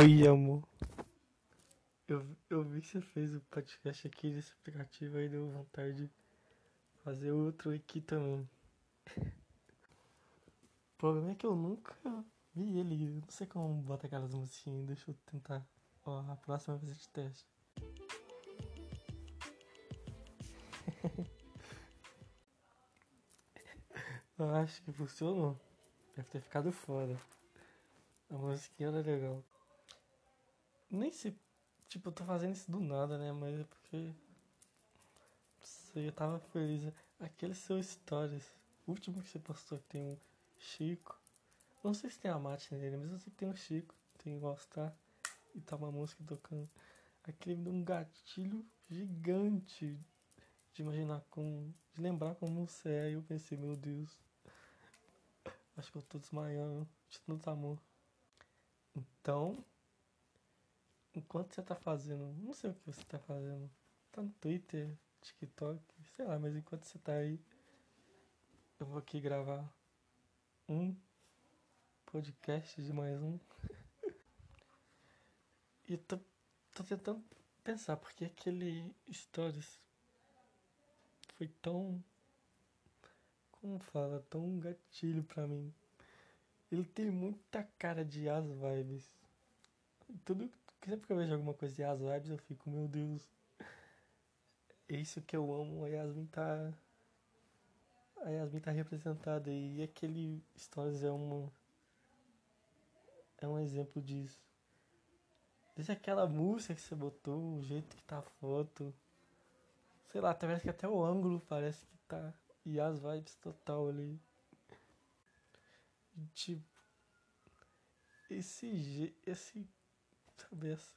Oi, amor. Eu, eu vi que você fez o podcast aqui desse aplicativo aí, deu vontade de fazer outro aqui também. O problema é que eu nunca vi ele. Eu não sei como bota aquelas musiquinhas. Deixa eu tentar. Ó, a próxima vez de teste. eu acho que funcionou. Deve ter ficado foda. A musiquinha era legal. Nem se. Tipo, eu tô fazendo isso do nada, né? Mas é porque. Sei, eu tava feliz. Aquele seu stories. O último que você postou tem um Chico. Não sei se tem a Mate nele, mas eu sei que tem um Chico. Tem o All-Star. E tá uma música tocando. Aquele me deu um gatilho gigante. De imaginar como. De lembrar como você é. E eu pensei, meu Deus. Acho que eu tô desmaiando de tanto amor. Então, enquanto você tá fazendo, não sei o que você tá fazendo, tá no Twitter, TikTok, sei lá, mas enquanto você tá aí, eu vou aqui gravar um podcast de mais um. e tô, tô tentando pensar porque aquele Stories foi tão. Como fala? Tão gatilho pra mim. Ele tem muita cara de As Vibes. Tudo, sempre que eu vejo alguma coisa de As Vibes, eu fico, meu Deus. É isso que eu amo. A Yasmin tá. A Yasmin tá representada. E aquele Stories é uma. É um exemplo disso. Desde aquela música que você botou, o jeito que tá a foto. Sei lá, parece que até o ângulo parece que tá. E as vibes total ali. Tipo, esse esse sabe essa,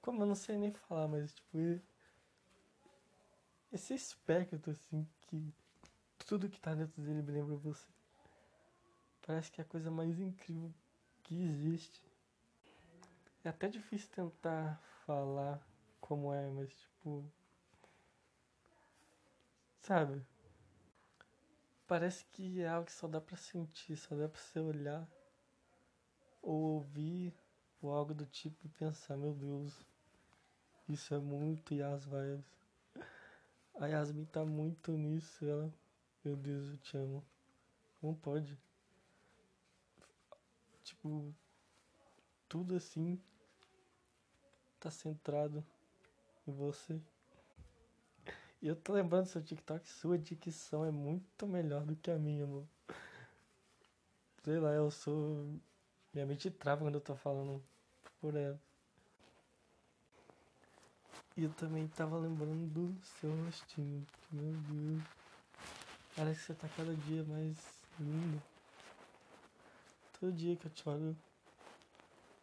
como eu não sei nem falar, mas tipo esse aspecto assim que tudo que tá dentro dele me lembra você. Parece que é a coisa mais incrível que existe. É até difícil tentar falar como é, mas tipo sabe? Parece que é algo que só dá pra sentir, só dá pra você olhar ou ouvir ou algo do tipo e pensar, meu Deus, isso é muito Yas Vibes. A Yasmin tá muito nisso, ela, meu Deus, eu te amo. Como pode? Tipo, tudo assim tá centrado em você. E eu tô lembrando do seu TikTok, sua dicção é muito melhor do que a minha, amor. Sei lá, eu sou. Minha mente trava quando eu tô falando por ela. E eu também tava lembrando do seu rostinho. Meu Deus. Parece que você tá cada dia mais lindo. Todo dia que eu te olho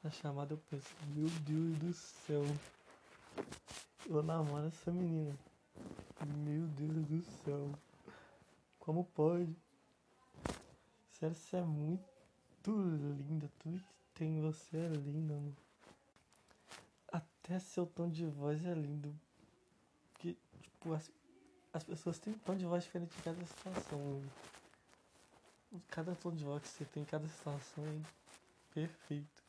na chamada eu penso, meu Deus do céu. Eu namoro essa menina. Meu Deus do céu. Como pode? Sério, você é muito linda. Tudo que tem em você é lindo, amor. Até seu tom de voz é lindo. Porque, tipo, as, as pessoas têm um tom de voz diferente em cada situação. Cada tom de voz que você tem em cada situação é perfeito.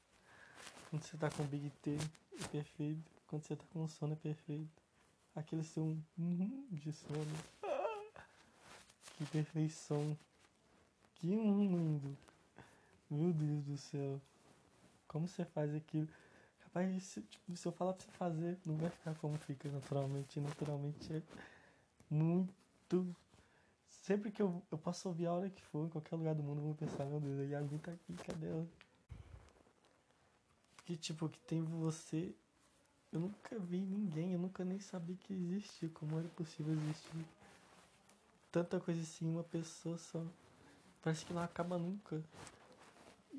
Quando você tá com Big T é perfeito. Quando você tá com sono é perfeito aquele seu uhum de sono. Que perfeição. Que lindo. Meu Deus do céu. Como você faz aquilo? Capaz, se, tipo, se eu falar pra você fazer, não vai ficar como fica naturalmente. Naturalmente é muito. Sempre que eu, eu posso ouvir a hora que for, em qualquer lugar do mundo, eu vou pensar, meu Deus, a Yasmin tá aqui, cadê ela? Que tipo, que tem você eu nunca vi ninguém, eu nunca nem sabia que existia, como era possível existir tanta coisa assim uma pessoa só. Parece que não acaba nunca.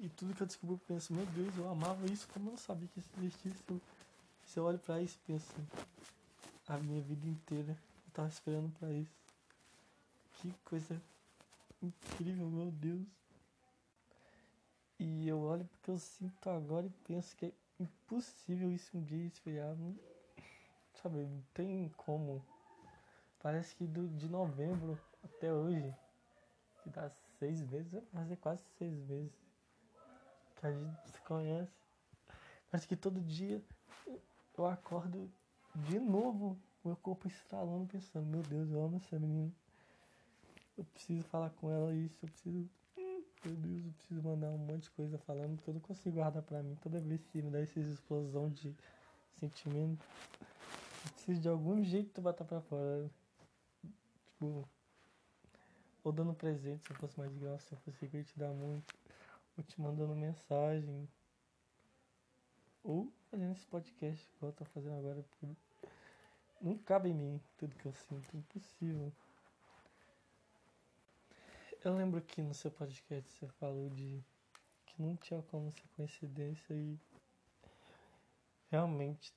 E tudo que eu descubro eu penso, meu Deus, eu amava isso, como eu não sabia que isso existisse. Eu, se eu olho pra isso penso, a minha vida inteira eu tava esperando pra isso. Que coisa incrível, meu Deus. E eu olho porque eu sinto agora e penso que é impossível isso um dia esfriar. Sabe, não tem como. Parece que do, de novembro até hoje, que dá seis meses, vai fazer quase seis meses que a gente se conhece. Parece que todo dia eu acordo de novo, meu corpo estralando, pensando, meu Deus, eu amo essa menina. Eu preciso falar com ela isso, eu preciso. Meu Deus, eu preciso mandar um monte de coisa falando, porque eu não consigo guardar pra mim. Toda vez que me dá essa explosão de sentimento, eu preciso de algum jeito botar pra fora. Tipo, ou dando presente se eu fosse mais grosso, se eu fosse te dar muito, ou te mandando mensagem, ou fazendo esse podcast igual eu tô fazendo agora, porque não cabe em mim tudo que eu sinto, é impossível. Eu lembro que no seu podcast você falou de que não tinha como ser coincidência e realmente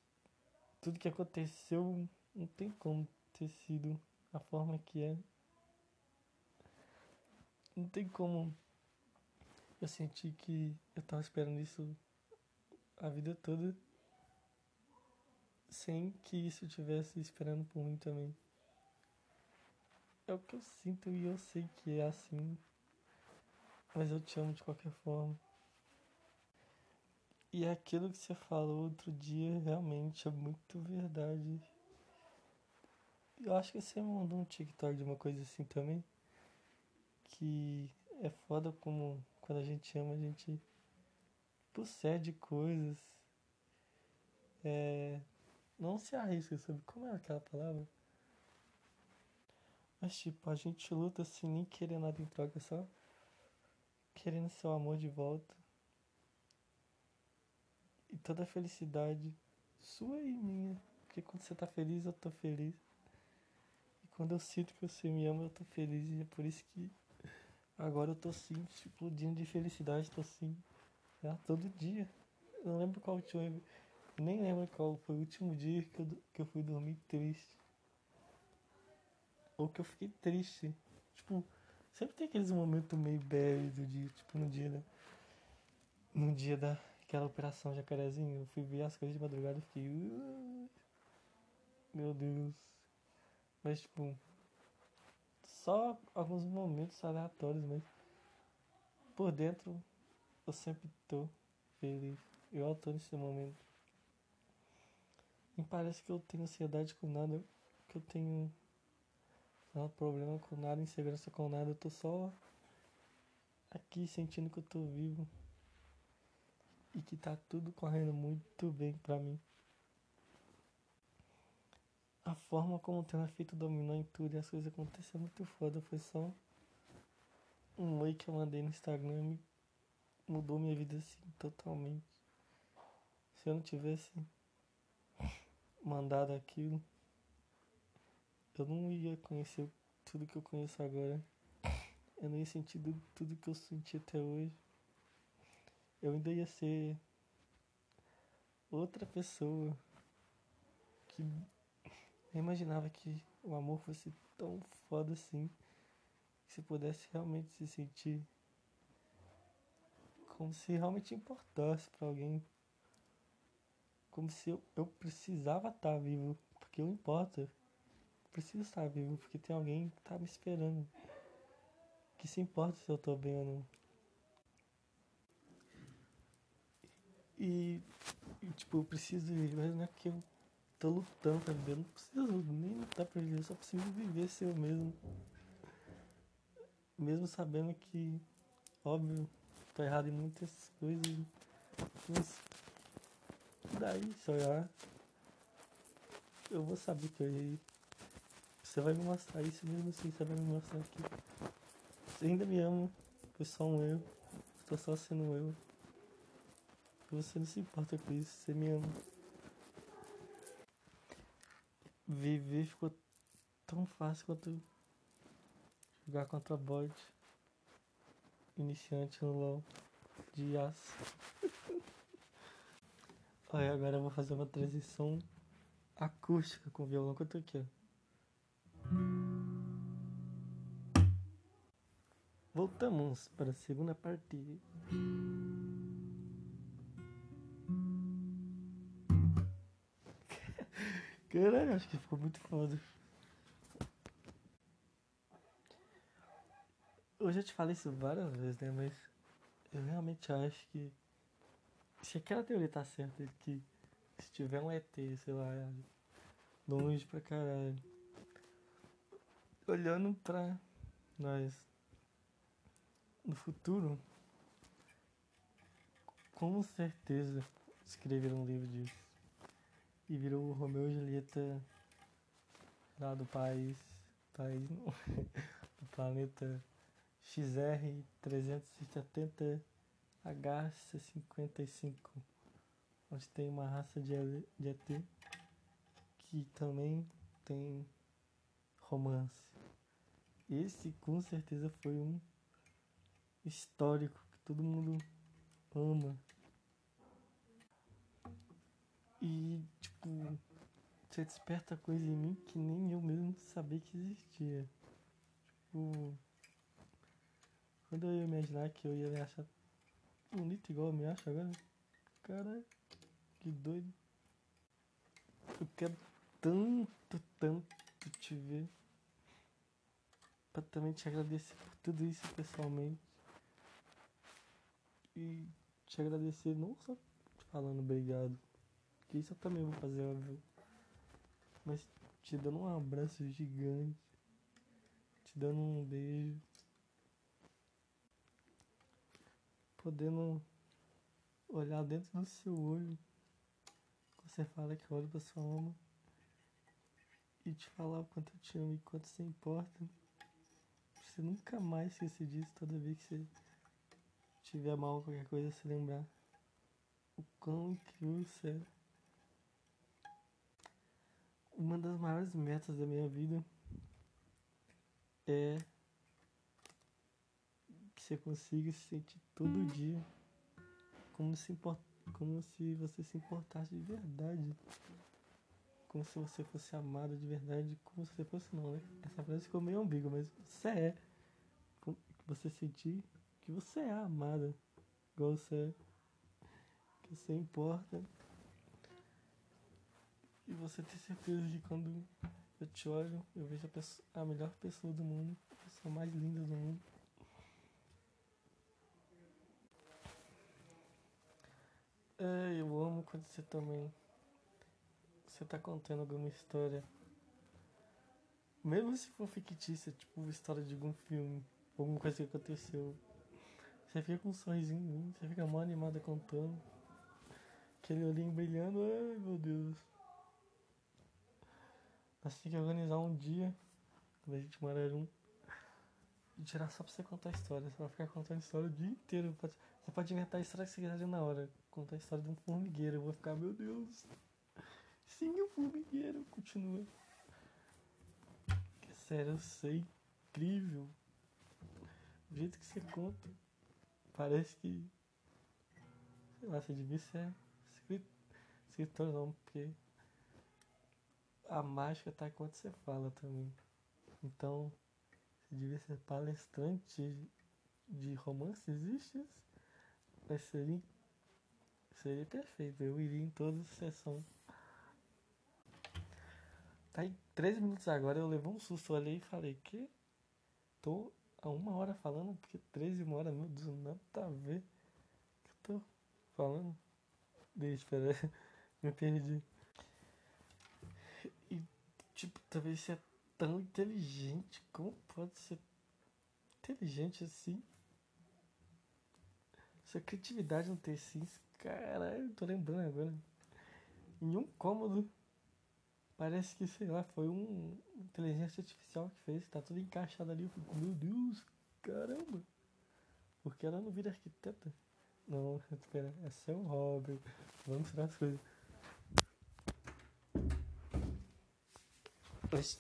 tudo que aconteceu não tem como ter sido a forma que é. Não tem como eu senti que eu tava esperando isso a vida toda sem que isso estivesse esperando por mim também. É o que eu sinto e eu sei que é assim. Mas eu te amo de qualquer forma. E aquilo que você falou outro dia realmente é muito verdade. Eu acho que você mandou um TikTok de uma coisa assim também. Que é foda como quando a gente ama, a gente possede coisas. É, não se arrisca, sabe? Como é aquela palavra? Mas tipo, a gente luta sem nem querer nada em troca, só querendo seu amor de volta. E toda a felicidade sua e minha. Porque quando você tá feliz, eu tô feliz. E quando eu sinto que você me ama, eu tô feliz. E é por isso que agora eu tô assim, explodindo de felicidade, tô assim, já, todo dia. Eu não lembro qual último. Nem lembro qual foi o último dia que eu, que eu fui dormir triste. Ou que eu fiquei triste. Tipo, sempre tem aqueles momentos meio bad do dia, tipo no dia, né? No dia daquela operação jacarezinho, eu fui ver as coisas de madrugada e fiquei. Uh, meu Deus. Mas tipo. Só alguns momentos aleatórios, mas. Por dentro eu sempre tô feliz. Eu tô nesse momento. E parece que eu tenho ansiedade com nada, que eu tenho não problema com nada, insegurança com nada, eu tô só aqui sentindo que eu tô vivo e que tá tudo correndo muito bem pra mim. A forma como tem um efeito dominó em tudo e as coisas aconteceram muito foda, foi só um oi que eu mandei no Instagram mudou minha vida assim totalmente. Se eu não tivesse mandado aquilo, eu não ia conhecer tudo que eu conheço agora. Eu não ia sentir tudo que eu senti até hoje. Eu ainda ia ser outra pessoa que eu imaginava que o amor fosse tão foda assim. Que se pudesse realmente se sentir como se realmente importasse para alguém. Como se eu, eu precisava estar tá vivo, porque eu importo. Eu preciso estar vivo, porque tem alguém que tá me esperando. Que se importa se eu tô bem ou não. E, e tipo, eu preciso viver, mas não é que eu tô lutando pra viver. Eu não preciso nem lutar pra viver, eu só preciso viver ser eu mesmo. Mesmo sabendo que, óbvio, tô errado em muitas coisas. Mas daí, se olhar, eu vou saber que eu errei. Você vai me mostrar isso mesmo assim, você vai me mostrar que você ainda me ama, foi só um erro, estou só sendo um erro. E você não se importa com isso, você me ama. Viver ficou tão fácil quanto jogar contra bot iniciante no LoL de aço. Agora eu vou fazer uma transição acústica com o violão que eu tô aqui, ó. Voltamos para a segunda parte. Caralho, acho que ficou muito foda. Eu já te falei isso várias vezes, né? Mas eu realmente acho que Se aquela teoria tá certa que se tiver um ET, sei lá, longe pra caralho, olhando pra nós no futuro, com certeza escreveram um livro disso. E virou o Romeu e Julieta lá do país. País não. do planeta XR 370 HC55. Onde tem uma raça de ET que também tem romance. Esse com certeza foi um histórico que todo mundo ama. E, tipo, você desperta coisa em mim que nem eu mesmo sabia que existia. Tipo, quando eu ia imaginar que eu ia me achar bonito igual eu me acho agora, cara, que doido. Eu quero tanto, tanto te ver. Pra também te agradecer por tudo isso pessoalmente. E te agradecer não só falando obrigado, isso eu também vou fazer, óbvio. Mas te dando um abraço gigante, te dando um beijo, podendo olhar dentro do seu olho, você fala que olha pra sua alma e te falar o quanto eu te amo e quanto você importa. Você nunca mais esquecer disso toda vez que você tiver mal qualquer coisa, se lembrar o quão incrível você é. Uma das maiores metas da minha vida é que você consiga se sentir todo dia como se, como se você se importasse de verdade. Como se você fosse amado de verdade, como se você fosse não, né? Essa frase ficou meio ambígua, mas você é. Você sentir que você é amada, igual você é, que você importa. E você ter certeza de quando eu te olho, eu vejo a, pessoa, a melhor pessoa do mundo, a pessoa mais linda do mundo. É, eu amo quando você também. Você tá contando alguma história. Mesmo se for fictícia, tipo história de algum filme, alguma coisa que aconteceu. Você fica com um sorrisinho em mim, você fica mal animada contando. Aquele olhinho brilhando, ai meu Deus. Nós temos que organizar um dia, quando a gente morar junto, e tirar só pra você contar a história. Você vai ficar contando a história o dia inteiro. Você pode inventar a história que você quiser na hora. Contar a história de um formigueiro. Eu vou ficar, meu Deus. Sim, o formigueiro. Continua. Sério, eu sei. Incrível. O jeito que você conta. Parece que. Sei lá, você devia ser escritor não, porque a mágica tá enquanto você fala também. Então, você devia ser palestrante de romance, existe Mas seria, seria perfeito, eu iria em todas as sessões. Tá aí 13 minutos agora, eu levei um susto ali e falei que tô há uma hora falando, porque 13 uma hora, meu Deus, nada a ver. que eu tô falando? Deixa, espera, me perdi. Tipo, talvez você é tão inteligente. Como pode ser inteligente assim? Sua criatividade não ter sims. Caralho, tô lembrando agora. Em um cômodo. Parece que, sei lá, foi um inteligência artificial que fez. Tá tudo encaixado ali. Eu fico, meu Deus, caramba. Porque ela não vira arquiteta. Não, espera, é seu hobby. Vamos tirar as coisas. Mas,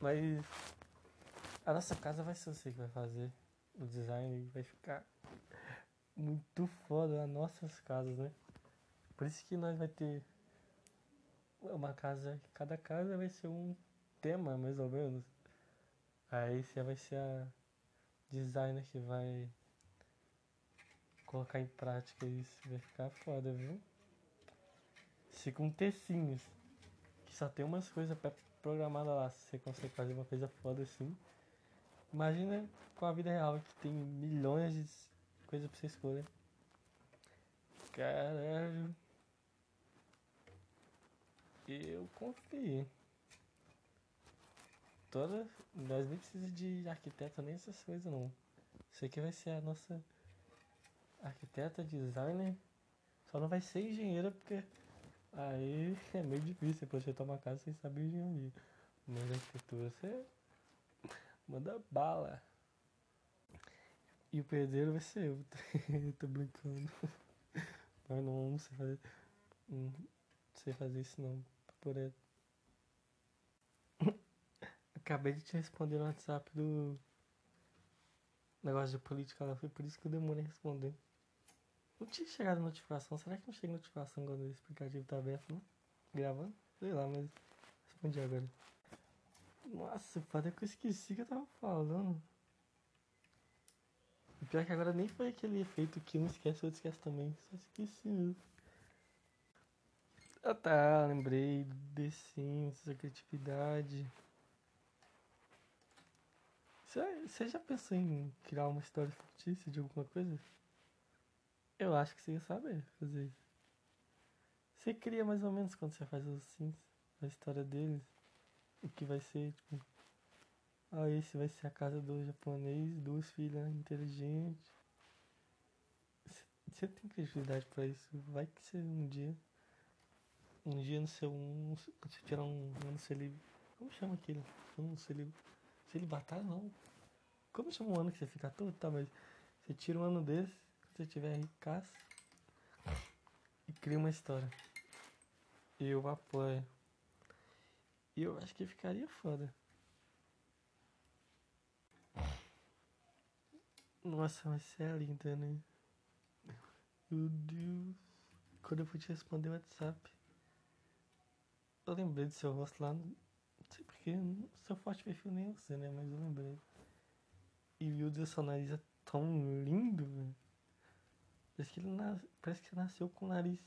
mas a nossa casa vai ser você que vai fazer o design vai ficar muito foda as nossas casas, né? Por isso que nós vai ter uma casa, cada casa vai ser um tema mais ou menos. Aí você vai ser a designer que vai colocar em prática isso, vai ficar foda, viu? Se com tecinhos, que só tem umas coisas pra programada lá, você consegue fazer uma coisa foda assim. Imagina com a vida real que tem milhões de coisas pra você escolher. Caralho. Eu confio. Toda. Nós nem precisamos de arquiteto nem essas coisas não. Isso aqui vai ser a nossa arquiteta, designer. Só não vai ser engenheira porque aí é meio difícil projetar uma casa sem saber engenharia. Mas arquitetura você manda bala. E o pedreiro vai ser eu. Tô brincando. Mas não, não sei fazer. Não sei fazer isso não. Por. Acabei de te responder no WhatsApp do negócio de política lá. Foi por isso que eu demorei a responder. Não tinha chegado notificação. Será que não chega notificação quando o explicativo tá aberto? Gravando? Sei lá, mas respondi agora. Nossa, foda que eu esqueci que eu tava falando. O pior é que agora nem foi aquele efeito que um esquece, o outro esquece também. Só esqueci mesmo. Ah tá, lembrei The Sims, da criatividade. Você já pensou em criar uma história fictícia de alguma coisa? Eu acho que você ia saber fazer isso. Você cria mais ou menos quando você faz os Sims, a história deles. O que vai ser, tipo. Ah, esse vai ser a casa do japonês, duas filhas inteligentes. Você tem criatividade pra isso. Vai que você um dia. Um dia no seu. Um, quando você tirar um ano celibatário. Como chama aquilo? Um celib, celibatário não. Como chama um ano que você fica todo? Tá, mas você tira um ano desse, quando você tiver ricaço. E cria uma história. Eu apoio. E eu acho que ficaria foda. Nossa, mas você é linda, né? Meu Deus. Quando eu fui te responder o WhatsApp, eu lembrei do seu rosto lá. Não sei porque, seu forte perfil nem você, né? Mas eu lembrei. E viu o seu nariz é tão lindo, velho. Parece que, ele nas... Parece que você nasceu com o nariz.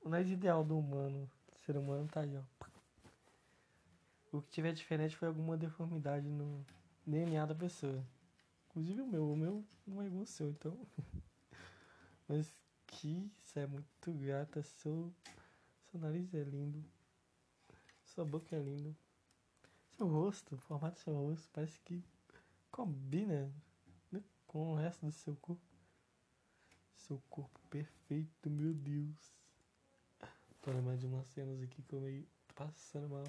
O nariz ideal do humano. Do ser humano tá aí, ó. O que tiver diferente foi alguma deformidade no DNA da pessoa. Inclusive o meu, o meu não é igual ao seu, então. Mas que isso é muito gata, seu, seu nariz é lindo. Sua boca é linda. Seu rosto, o formato do seu rosto, parece que combina né, com o resto do seu corpo. Seu corpo perfeito, meu Deus. Tô lembrando de umas cenas aqui que eu meio passando mal.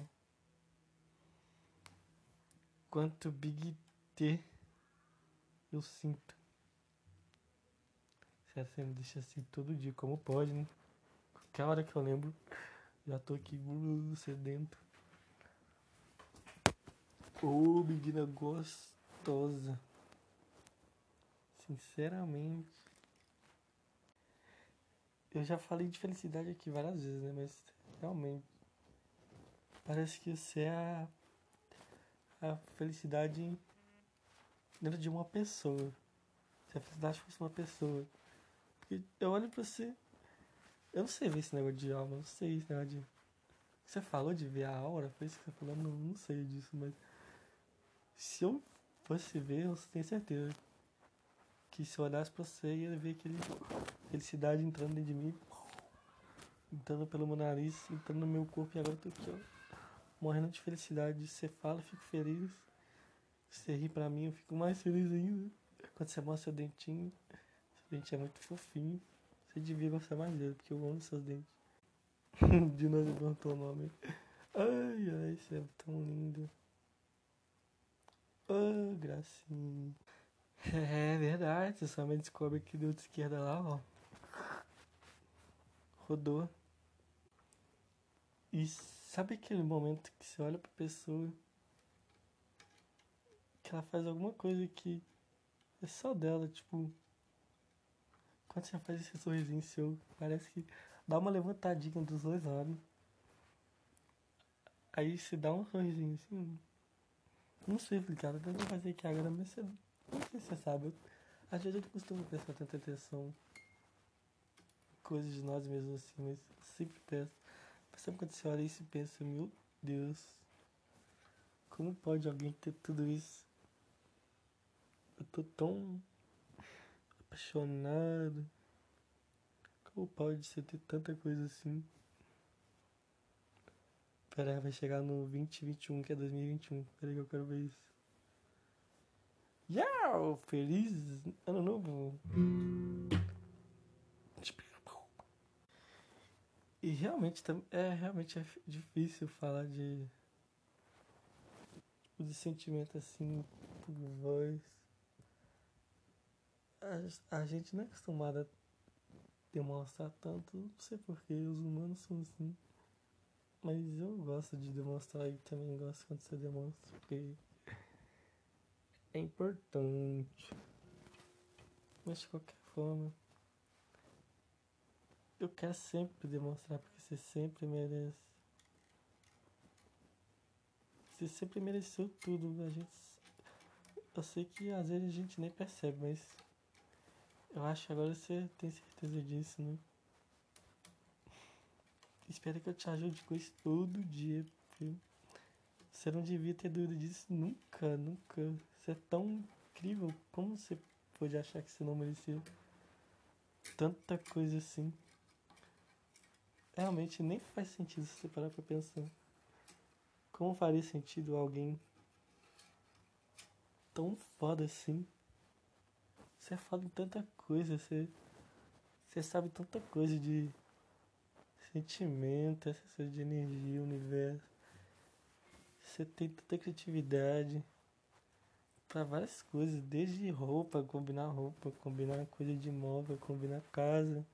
Quanto Big T eu sinto. Sério, você me deixa assim todo dia, como pode, né? Qualquer hora que eu lembro, já tô aqui sedento. Ô, oh, menina gostosa. Sinceramente. Eu já falei de felicidade aqui várias vezes, né? Mas realmente. Parece que você é a, a felicidade dentro de uma pessoa. Se a felicidade fosse uma pessoa. Porque eu olho pra você. Eu não sei ver esse negócio de alma, eu não sei esse negócio de. Você falou de ver a aura? Foi isso que você falou? Não, não sei disso, mas. Se eu fosse ver, eu tenho certeza que se eu olhasse pra você, ia ver aquele felicidade entrando dentro de mim, entrando pelo meu nariz, entrando no meu corpo, e agora eu tô aqui, ó, morrendo de felicidade. Você fala, fico feliz. Você ri pra mim, eu fico mais feliz ainda. Quando você mostra seu dentinho, seu dente é muito fofinho. Você devia gostar mais dele, porque eu amo seus dentes. de novo perguntou o nome. Ai, ai, você é tão lindo. Oh, gracinha. É verdade, só me descobre que deu de esquerda lá, ó. Rodou. E sabe aquele momento que você olha pra pessoa que ela faz alguma coisa que é só dela, tipo. Quando você faz esse sorrisinho seu, parece que dá uma levantadinha dos dois lados. Aí você dá um sorrisinho assim. Não sei explicar, eu tentando fazer aqui agora, mas você. Não sei se você sabe. Às vezes eu não costumo prestar tanta atenção coisas de nós mesmos assim, mas sempre peço. Sempre quando você olha isso e pensa, meu Deus, como pode alguém ter tudo isso? Eu tô tão apaixonado. Pô, pode ser ter tanta coisa assim. Pera aí, vai chegar no 2021, que é 2021. Pera aí que eu quero ver isso. Yau! Feliz ano novo! E realmente é realmente é difícil falar de de sentimento assim por voz. A, a gente não é acostumado a demonstrar tanto, não sei porquê, os humanos são assim. Mas eu gosto de demonstrar e também gosto quando você demonstra, porque é importante. Mas de qualquer forma, eu quero sempre demonstrar porque você sempre merece. Você sempre mereceu tudo, a gente. Eu sei que às vezes a gente nem percebe, mas eu acho que agora você tem certeza disso, né? Espero que eu te ajude com isso todo dia, porque você não devia ter dúvida disso nunca, nunca. Você é tão incrível, como você pode achar que você não merecia tanta coisa assim? Realmente nem faz sentido se você parar pra pensar. Como faria sentido alguém tão foda assim? Você é foda em tanta coisa, você, você sabe tanta coisa de sentimento, essa coisa de energia, universo. Você tem tanta criatividade para várias coisas, desde roupa, combinar roupa, combinar coisa de móvel, combinar casa,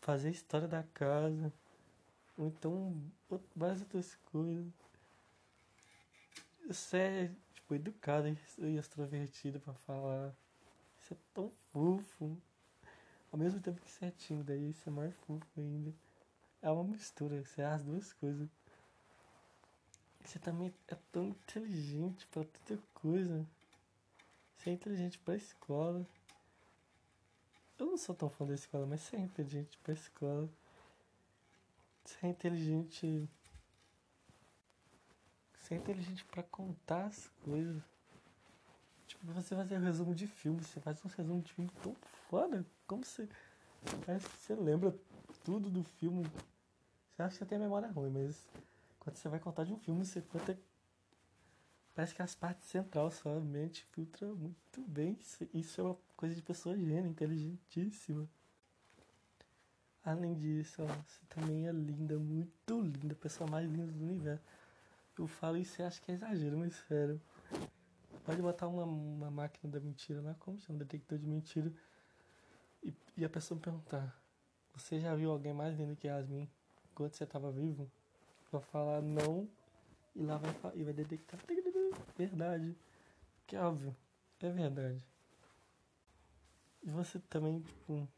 fazer a história da casa, ou então várias outras coisas. Você é tipo educado e extrovertido para falar. Você é tão fofo. Ao mesmo tempo que você é tímido, aí você é mais fofo ainda. É uma mistura, você é as duas coisas. Você também é tão inteligente para tanta coisa. Você é inteligente pra escola. Eu não sou tão fã da escola, mas você é inteligente pra escola. Você é inteligente. Você é inteligente pra contar as coisas. Tipo, você fazer um resumo de filme, você faz um resumo de filme tão foda. Como você. Parece que você lembra tudo do filme. Você acha que você tem a memória ruim, mas quando você vai contar de um filme, você conta. Parece que as partes centrais sua mente filtra muito bem. Isso é uma coisa de pessoa gênia, inteligentíssima. Além disso, ó, você também é linda, muito linda, a pessoa mais linda do universo. Eu falo isso e acho que é exagero, mas sério. Pode botar uma, uma máquina da mentira lá, como chama? Detector de mentira. E, e a pessoa me perguntar: Você já viu alguém mais lindo que Yasmin enquanto você estava vivo? Vai falar não e lá vai, e vai detectar. Verdade. Que é óbvio. É verdade. E você também, tipo.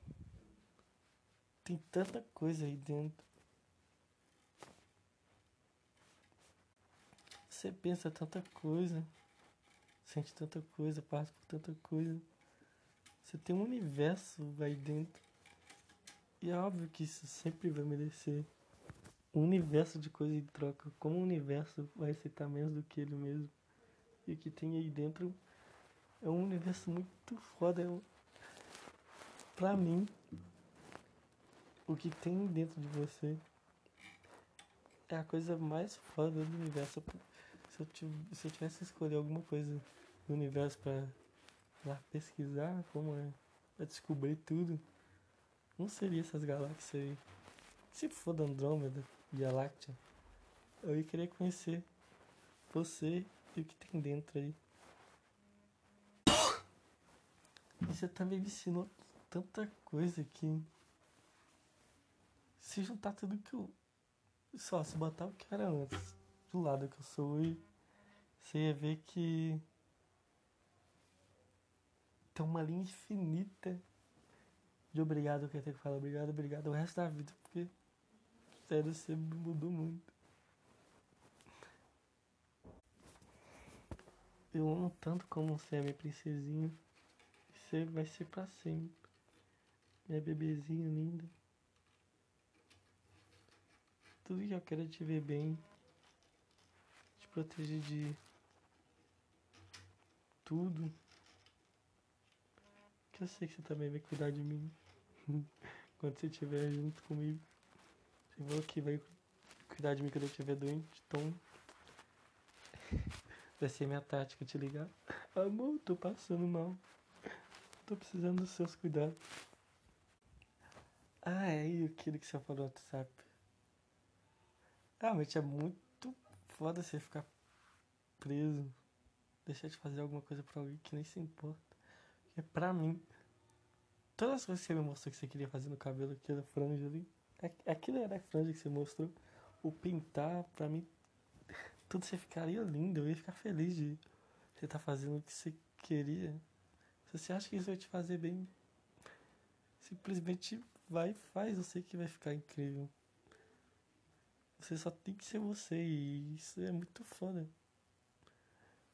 Tem tanta coisa aí dentro. Você pensa tanta coisa. Sente tanta coisa, passa por tanta coisa. Você tem um universo aí dentro. E é óbvio que isso sempre vai merecer um universo de coisa em troca. Como o universo vai aceitar menos do que ele mesmo. E o que tem aí dentro é um universo muito foda. É pra mim, o que tem dentro de você é a coisa mais foda do universo. Se eu, tivesse, que escolher alguma coisa do universo pra pesquisar como é, pra descobrir tudo, não seria essas galáxias aí. Se for da Andrômeda, Via Láctea, eu ia querer conhecer você e o que tem dentro aí. Você também me ensinou tanta coisa que se juntar tudo que eu. Só, se botar o que era antes do lado que eu sou hoje, você ia ver que tem uma linha infinita de obrigado que eu tenho que falar obrigado, obrigado o resto da vida, Sério, você mudou muito. Eu amo tanto como você é minha princesinha. Você vai ser pra sempre. Minha bebezinha linda. Tudo que eu quero é te ver bem. Te proteger de tudo. Que eu sei que você também vai cuidar de mim. quando você estiver junto comigo. Falou que vai cuidar de mim quando eu estiver doente, então vai ser minha tática te ligar. Amor, tô passando mal. Tô precisando dos seus cuidados. Ah, é, aquilo que você falou no WhatsApp. Realmente é muito foda você ficar preso. Deixar de fazer alguma coisa pra alguém que nem se importa. Porque pra mim, todas as coisas que você me mostrou que você queria fazer no cabelo, aquela franja ali, aquilo era a franja que você mostrou. O pintar, pra mim, tudo você ficaria lindo. Eu ia ficar feliz de você estar fazendo o que você queria. Se você acha que isso vai te fazer bem, simplesmente vai e faz. Eu sei que vai ficar incrível. Você só tem que ser você e isso é muito foda.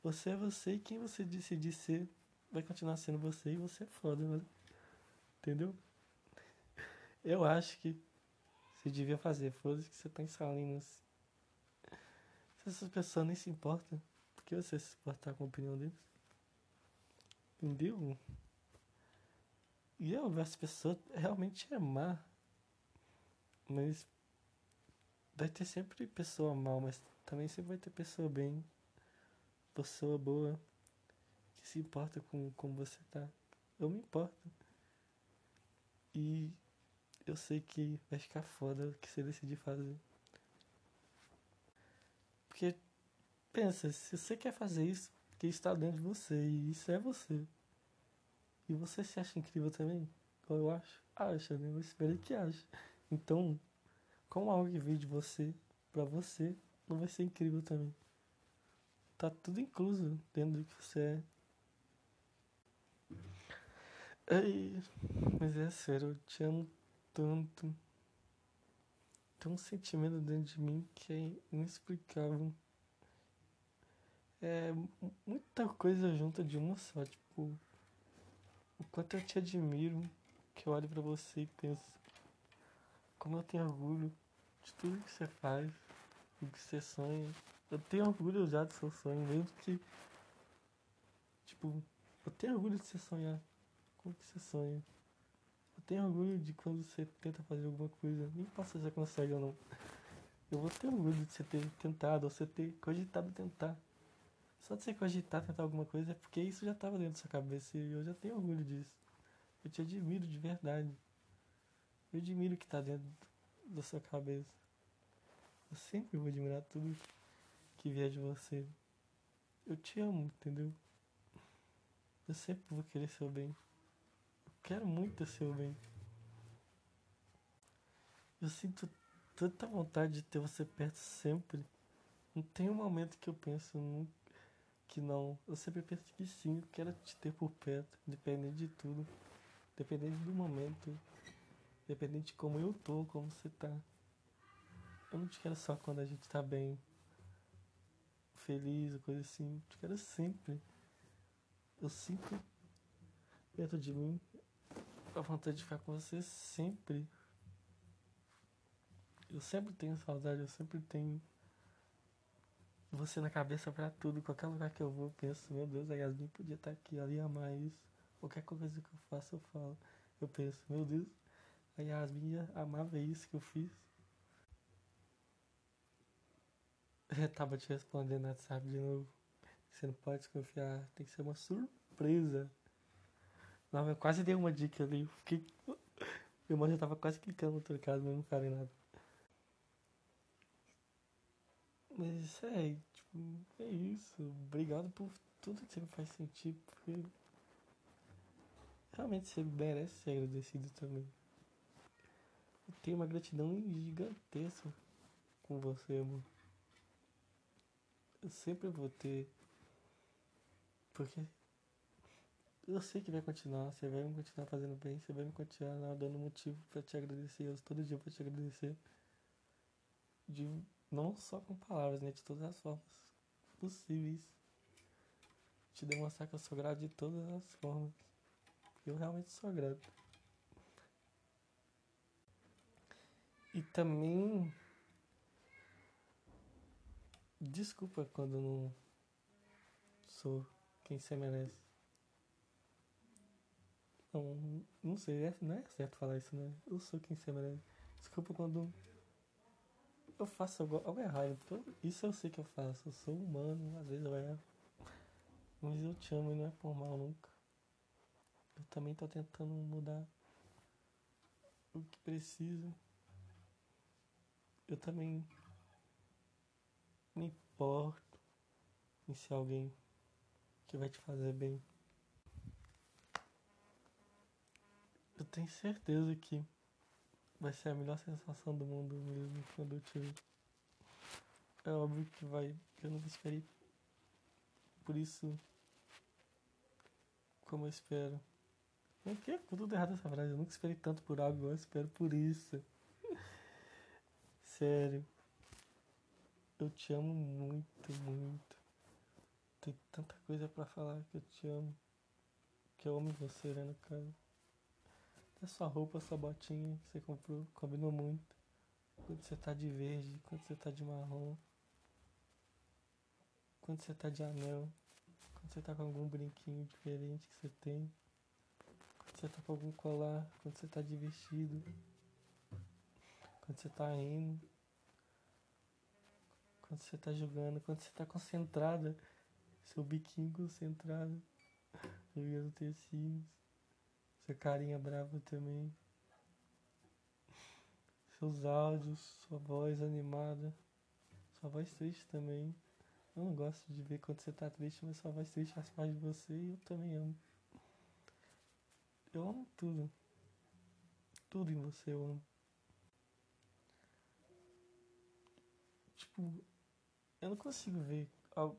Você é você e quem você decidir ser vai continuar sendo você e você é foda, mano. Entendeu? Eu acho que você devia fazer. Foda-se que você tá Salinas. Se essas pessoas nem se importam, por que você se importar com a opinião deles? Entendeu? E eu as pessoas realmente amar. Mas vai ter sempre pessoa mal, mas também sempre vai ter pessoa bem. Pessoa boa. Que se importa com como você tá. Eu me importo. E eu sei que vai ficar foda o que você decidir fazer. Porque, pensa, se você quer fazer isso, porque está dentro de você, e isso é você. E você se acha incrível também? Igual eu acho? Acha, né? Eu espero que ache. Então, como algo que veio de você, pra você, não vai ser incrível também. Tá tudo incluso dentro do que você é. Ai, mas é sério, eu te amo tanto. Tem um sentimento dentro de mim que é inexplicável. É mu- muita coisa junta de uma só, tipo, o quanto eu te admiro, que eu olho pra você e penso, como eu tenho orgulho de tudo que você faz, do que você sonha. Eu tenho orgulho já do seu sonho, mesmo que, tipo, eu tenho orgulho de você sonhar com o que você sonha. Tenho orgulho de quando você tenta fazer alguma coisa, nem importa se você consegue ou não. Eu vou ter orgulho de você ter tentado, ou você ter cogitado tentar. Só de você cogitar tentar alguma coisa é porque isso já estava dentro da sua cabeça e eu já tenho orgulho disso. Eu te admiro de verdade. Eu admiro o que está dentro da sua cabeça. Eu sempre vou admirar tudo que vier de você. Eu te amo, entendeu? Eu sempre vou querer seu bem. Quero muito seu bem. Eu sinto tanta vontade de ter você perto sempre. Não tem um momento que eu penso que não. Eu sempre penso que sim, eu quero te ter por perto, independente de tudo. Independente do momento. Independente de como eu tô, como você tá. Eu não te quero só quando a gente tá bem. Feliz, coisa assim. Eu te quero sempre. Eu sinto dentro de mim a vontade de ficar com você sempre. Eu sempre tenho saudade, eu sempre tenho você na cabeça pra tudo. Qualquer lugar que eu vou, eu penso, meu Deus, a Yasmin podia estar aqui, ela ia amar isso. Qualquer coisa que eu faço, eu falo. Eu penso, meu Deus, a Yasmin ver isso que eu fiz. Eu tava te respondendo no WhatsApp de novo. Você não pode desconfiar, tem que ser uma surpresa. Não, eu quase dei uma dica ali. Fiquei... Meu irmão já tava quase clicando no trocado, mas não falei nada. Mas é, tipo, é isso. Obrigado por tudo que você me faz sentir, porque realmente você merece ser agradecido também. Eu tenho uma gratidão gigantesca com você, amor. Eu sempre vou ter. Porque eu sei que vai continuar, você vai me continuar fazendo bem, você vai me continuar dando motivo pra te agradecer. Eu todo dia vou te agradecer. De, não só com palavras, né? De todas as formas possíveis. Te demonstrar que eu sou grato de todas as formas. Eu realmente sou grato. E também. Desculpa quando não sou quem você merece. Não, não sei, é- não é certo falar isso, né? Eu sou quem se merece. Desculpa quando eu faço algo, algo errado. então, Isso eu sei que eu faço. Eu sou humano, às vezes eu erro. Mas eu te amo e não é por mal nunca. Eu também tô tentando mudar o que precisa. Eu também me importo em ser alguém que vai te fazer bem. Eu tenho certeza que vai ser a melhor sensação do mundo mesmo quando eu ver. É óbvio que vai. Eu nunca esperei por isso como eu espero. O que? Ficou tudo errado essa frase. Eu nunca esperei tanto por algo, eu espero por isso. Sério. Eu te amo muito, muito. Tem tanta coisa pra falar que eu te amo. Que eu amo você, né, no caso. Até sua roupa, sua botinha que você comprou, combinou muito. Quando você tá de verde, quando você tá de marrom. Quando você tá de anel. Quando você tá com algum brinquinho diferente que você tem. Quando você tá com algum colar. Quando você tá de vestido. Quando você tá rindo. Quando você tá jogando. Quando você tá concentrada. Seu biquinho concentrado. Jogando tecinhos. Sua carinha brava também. Seus áudios, sua voz animada. Sua voz triste também. Eu não gosto de ver quando você tá triste, mas sua voz triste faz parte de você e eu também amo. Eu amo tudo. Tudo em você eu amo. Tipo, eu não consigo ver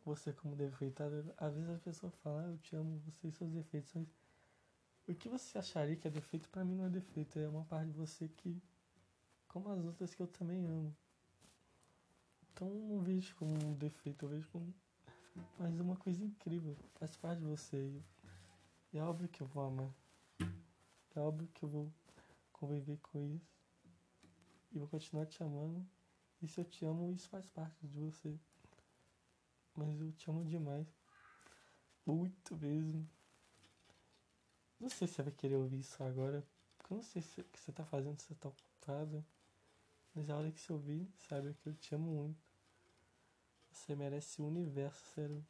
você como defeitado. Às vezes as pessoas falam, ah, eu te amo, você e seus defeitos. O que você acharia que é defeito, pra mim não é defeito. É uma parte de você que, como as outras que eu também amo. Então não vejo como um defeito, eu vejo como mais uma coisa incrível. Faz parte de você. E é óbvio que eu vou amar. É óbvio que eu vou conviver com isso. E vou continuar te amando. E se eu te amo, isso faz parte de você. Mas eu te amo demais. Muito mesmo. Não sei se você vai querer ouvir isso agora. Porque eu não sei se o que você tá fazendo, se você tá ocupado. Mas a hora que você ouvir, saiba que eu te amo muito. Você merece o universo, sério.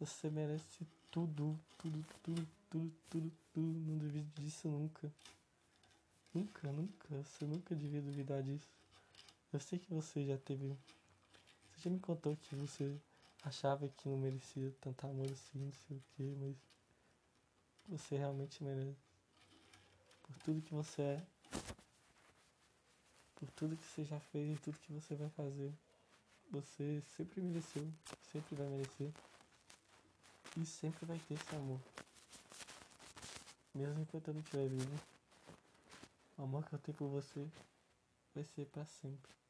Você merece tudo, tudo, tudo, tudo, tudo, tudo. Não duvide disso nunca. Nunca, nunca. Você nunca devia duvidar disso. Eu sei que você já teve. Você já me contou que você achava que não merecia tanto amor assim, não sei o que, mas. Você realmente merece. Por tudo que você é. Por tudo que você já fez e tudo que você vai fazer. Você sempre mereceu, sempre vai merecer. E sempre vai ter esse amor. Mesmo enquanto eu não estiver vivo. O amor que eu tenho por você vai ser pra sempre.